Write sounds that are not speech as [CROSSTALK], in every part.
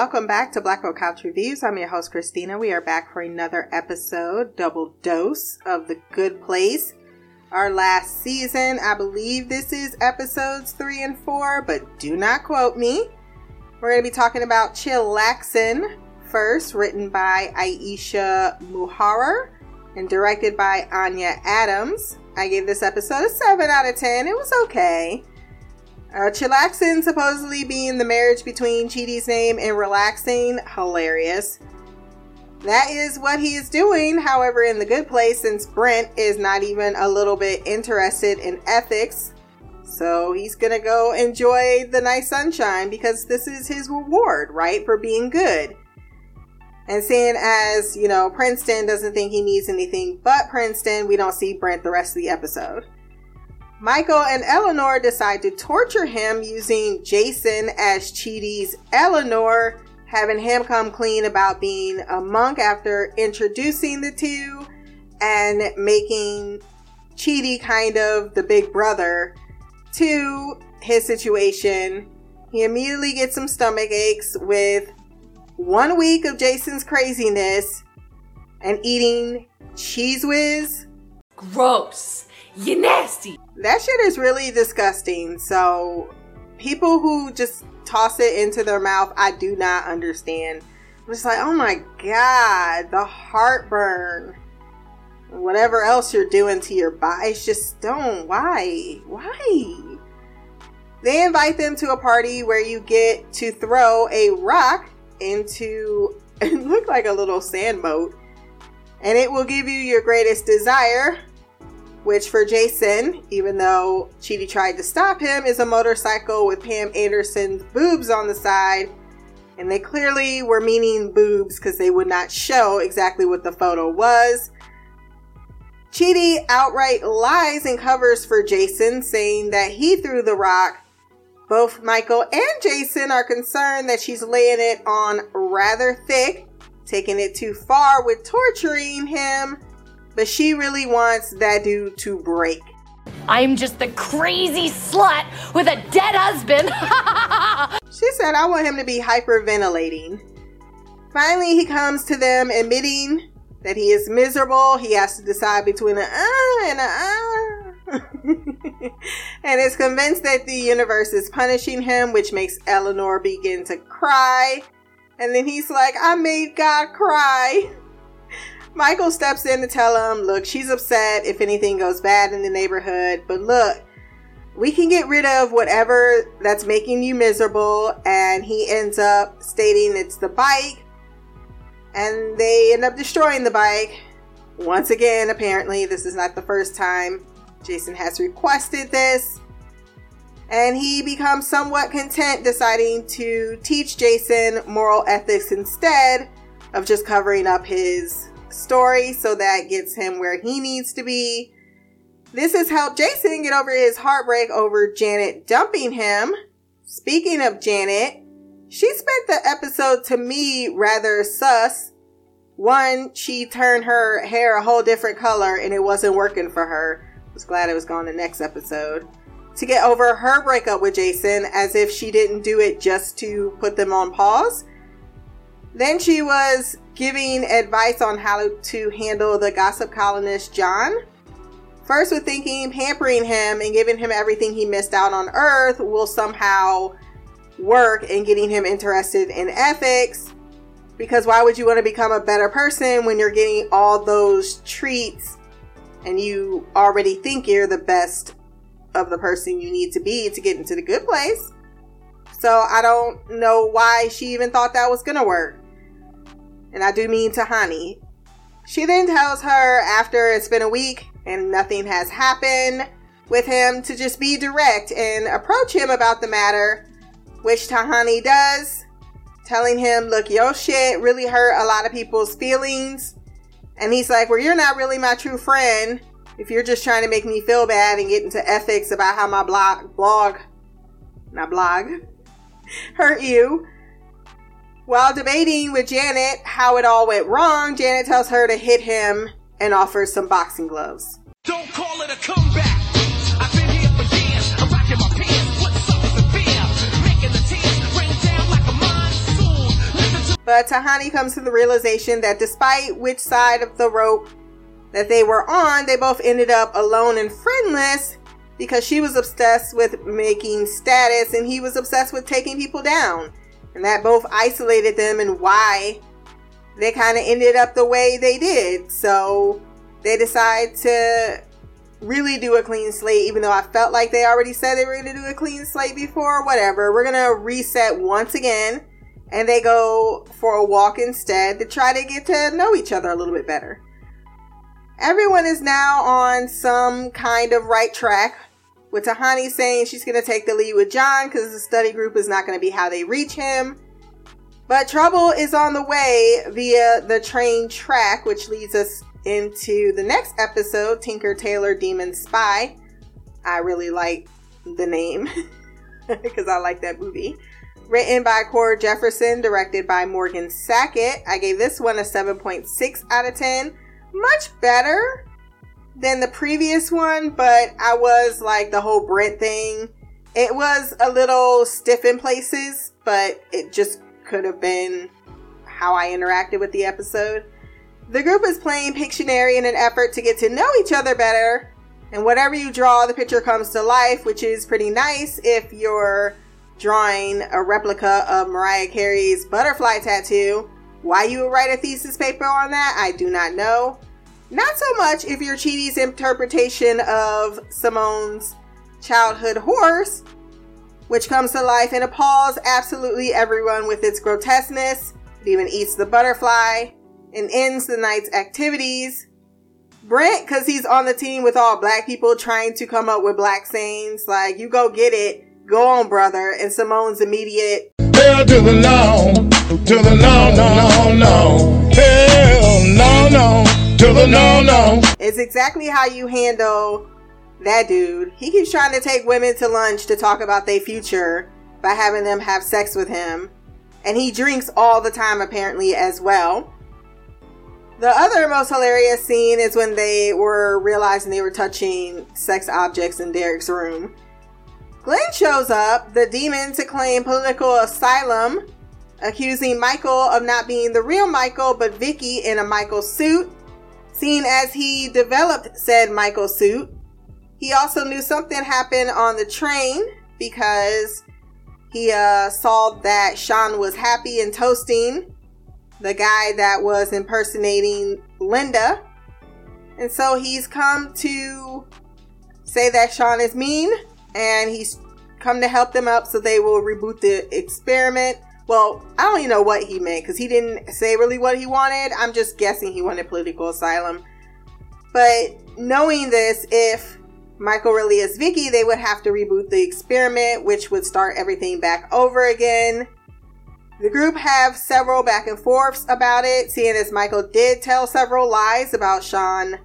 welcome back to Black Girl Couch Reviews. I'm your host, Christina. We are back for another episode, double dose of The Good Place. Our last season, I believe this is episodes three and four, but do not quote me. We're going to be talking about Chillaxin first, written by Aisha Muharrar and directed by Anya Adams. I gave this episode a 7 out of 10. It was okay. Uh, chillaxin supposedly being the marriage between Chidi's name and relaxing, hilarious. That is what he is doing, however, in the good place, since Brent is not even a little bit interested in ethics. So he's gonna go enjoy the nice sunshine because this is his reward, right, for being good. And seeing as, you know, Princeton doesn't think he needs anything but Princeton, we don't see Brent the rest of the episode. Michael and Eleanor decide to torture him using Jason as Chidi's Eleanor, having him come clean about being a monk after introducing the two and making Chidi kind of the big brother to his situation. He immediately gets some stomach aches with one week of Jason's craziness and eating Cheez Whiz. Gross. You nasty. That shit is really disgusting. So, people who just toss it into their mouth, I do not understand. I'm just like, oh my god, the heartburn. Whatever else you're doing to your body, it's just don't. Why? Why? They invite them to a party where you get to throw a rock into [LAUGHS] it look like a little sand moat and it will give you your greatest desire which for Jason, even though Chidi tried to stop him, is a motorcycle with Pam Anderson's boobs on the side. And they clearly were meaning boobs because they would not show exactly what the photo was. Chidi outright lies and covers for Jason, saying that he threw the rock. Both Michael and Jason are concerned that she's laying it on rather thick, taking it too far with torturing him but she really wants that dude to break. I'm just the crazy slut with a dead husband. [LAUGHS] she said, I want him to be hyperventilating. Finally, he comes to them admitting that he is miserable. He has to decide between an uh and a uh. [LAUGHS] and is convinced that the universe is punishing him, which makes Eleanor begin to cry. And then he's like, I made God cry. Michael steps in to tell him, look, she's upset if anything goes bad in the neighborhood, but look, we can get rid of whatever that's making you miserable. And he ends up stating it's the bike, and they end up destroying the bike. Once again, apparently, this is not the first time Jason has requested this. And he becomes somewhat content deciding to teach Jason moral ethics instead of just covering up his story, so that gets him where he needs to be. This has helped Jason get over his heartbreak over Janet dumping him. Speaking of Janet, she spent the episode to me rather sus. One, she turned her hair a whole different color and it wasn't working for her. Was glad it was gone the next episode. To get over her breakup with Jason as if she didn't do it just to put them on pause. Then she was giving advice on how to handle the gossip columnist John. First, with thinking pampering him and giving him everything he missed out on Earth will somehow work in getting him interested in ethics. Because why would you want to become a better person when you're getting all those treats and you already think you're the best of the person you need to be to get into the good place? So I don't know why she even thought that was going to work and I do mean Tahani. She then tells her after it's been a week and nothing has happened with him to just be direct and approach him about the matter, which Tahani does, telling him, Look, your shit really hurt a lot of people's feelings. And he's like, Well, you're not really my true friend if you're just trying to make me feel bad and get into ethics about how my blog, blog, not blog, [LAUGHS] hurt you. While debating with Janet how it all went wrong, Janet tells her to hit him and offers some boxing gloves. Don't call it a comeback. I've been here for years. I'm rocking my pants. What's up with the beer? Making the tears rain down like a monsoon. But Tahani comes to the realization that despite which side of the rope that they were on, they both ended up alone and friendless because she was obsessed with making status and he was obsessed with taking people down. And that both isolated them and why they kind of ended up the way they did. So they decide to really do a clean slate, even though I felt like they already said they were going to do a clean slate before. Whatever. We're going to reset once again. And they go for a walk instead to try to get to know each other a little bit better. Everyone is now on some kind of right track, with Tahani saying she's going to take the lead with John because the study group is not going to be how they reach him. But trouble is on the way via the train track, which leads us into the next episode Tinker Tailor Demon Spy. I really like the name [LAUGHS] because I like that movie. Written by Cord Jefferson, directed by Morgan Sackett. I gave this one a 7.6 out of 10. Much better than the previous one, but I was like the whole Brent thing. It was a little stiff in places, but it just could have been how I interacted with the episode. The group is playing Pictionary in an effort to get to know each other better. And whatever you draw, the picture comes to life, which is pretty nice if you're drawing a replica of Mariah Carey's butterfly tattoo. Why you would write a thesis paper on that, I do not know. Not so much if you're Chidi's interpretation of Simone's childhood horse, which comes to life and appalls absolutely everyone with its grotesqueness. It even eats the butterfly and ends the night's activities. Brent, because he's on the team with all black people trying to come up with black sayings like, you go get it, go on, brother. And Simone's immediate, Hell to the no, to the no, no, no, no. Hell no, no, to the no, no. is exactly how you handle that dude. He keeps trying to take women to lunch to talk about their future by having them have sex with him. And he drinks all the time, apparently, as well. The other most hilarious scene is when they were realizing they were touching sex objects in Derek's room. Glenn shows up, the demon, to claim political asylum, accusing Michael of not being the real Michael, but Vicky in a Michael suit, seeing as he developed said Michael suit. He also knew something happened on the train because he uh, saw that Shawn was happy and toasting the guy that was impersonating Linda. And so he's come to say that Shawn is mean and he's come to help them up so they will reboot the experiment. Well, I don't even know what he meant because he didn't say really what he wanted. I'm just guessing he wanted political asylum. But knowing this, if Michael really is Vicky, they would have to reboot the experiment, which would start everything back over again. The group have several back and forths about it, seeing as Michael did tell several lies about Shawn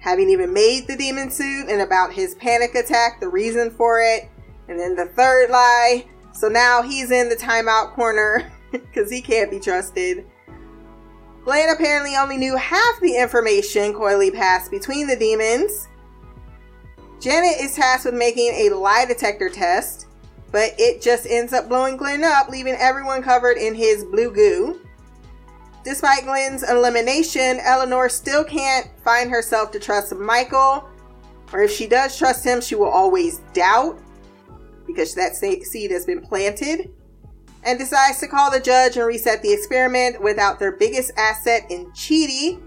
having even made the demon suit and about his panic attack, the reason for it, and then the third lie. So now he's in the timeout corner [LAUGHS] because he can't be trusted. Glenn apparently only knew half the information Coily passed between the demons. Janet is tasked with making a lie detector test, but it just ends up blowing Glenn up, leaving everyone covered in his blue goo. Despite Glenn's elimination, Eleanor still can't find herself to trust Michael, or if she does trust him, she will always doubt because that seed has been planted, and decides to call the judge and reset the experiment without their biggest asset in Chidi.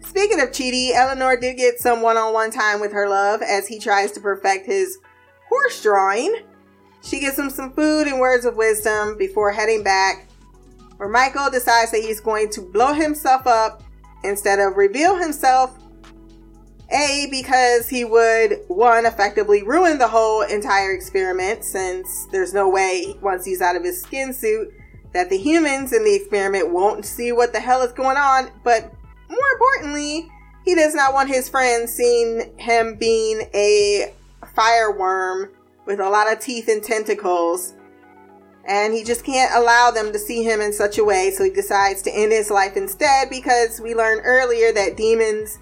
Speaking of Chidi, Eleanor did get some one on one time with her love as he tries to perfect his horse drawing. She gives him some food and words of wisdom before heading back, where Michael decides that he's going to blow himself up instead of reveal himself. A, because he would, one, effectively ruin the whole entire experiment since there's no way, once he's out of his skin suit, that the humans in the experiment won't see what the hell is going on. But more importantly, he does not want his friends seeing him being a fireworm with a lot of teeth and tentacles. And he just can't allow them to see him in such a way, so he decides to end his life instead because we learned earlier that demons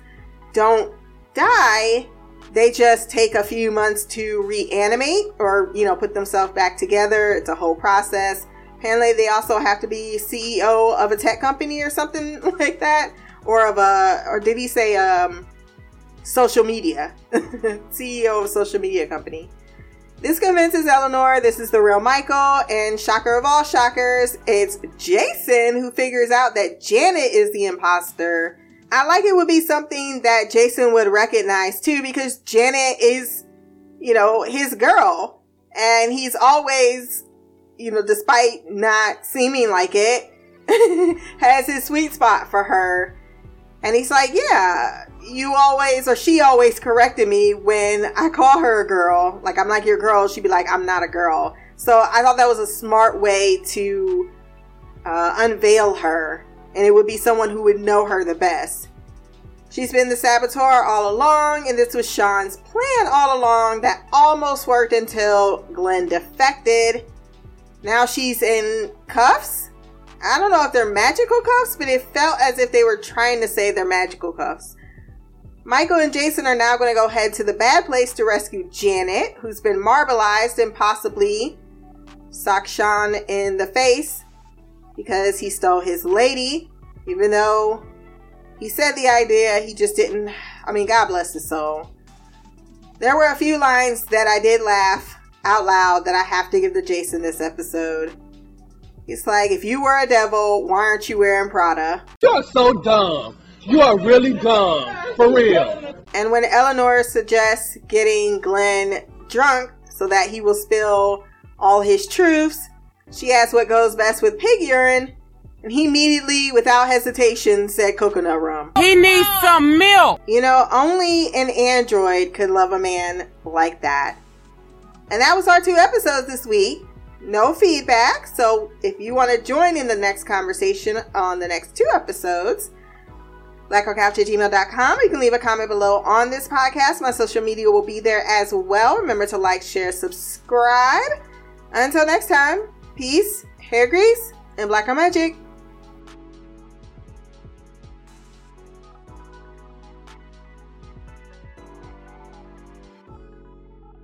don't die. They just take a few months to reanimate or, you know, put themselves back together. It's a whole process. Apparently, they also have to be CEO of a tech company or something [LAUGHS] like that, or of a, or did he say um, social media? [LAUGHS] CEO of a social media company. This convinces Eleanor this is the real Michael, and shocker of all shockers, it's Jason who figures out that Janet is the imposter. I like it would be something that Jason would recognize too, because Janet is, you know, his girl, and he's always, you know, despite not seeming like it, [LAUGHS] has his sweet spot for her. And he's like, yeah, you always, or she always corrected me when I call her a girl. Like, I'm like your girl. She'd be like, I'm not a girl. So I thought that was a smart way to uh, unveil her. And it would be someone who would know her the best. She's been the saboteur all along, and this was Shawn's plan all along that almost worked until Glenn defected. Now she's in cuffs I don't know if they're magical cuffs, but it felt as if they were trying to say they're magical cuffs. Michael and Jason are now going to go head to the bad place to rescue Janet, who's been marbleized and possibly sock Sean in the face because he stole his lady, even though he said the idea, he just didn't. I mean, God bless his soul. There were a few lines that I did laugh out loud that I have to give to Jason this episode. It's like, if you were a devil, why aren't you wearing Prada? You're so dumb. You are really dumb. For real. And when Eleanor suggests getting Glenn drunk so that he will spill all his truths, she asked what goes best with pig urine. And he immediately, without hesitation, said coconut rum. He needs some milk. You know, only an android could love a man like that. And that was our two episodes this week no feedback. So if you want to join in the next conversation on the next two episodes, blackgirlcouch at gmail.com. You can leave a comment below on this podcast. My social media will be there as well. Remember to like, share, subscribe. Until next time, peace, hair grease, and black magic.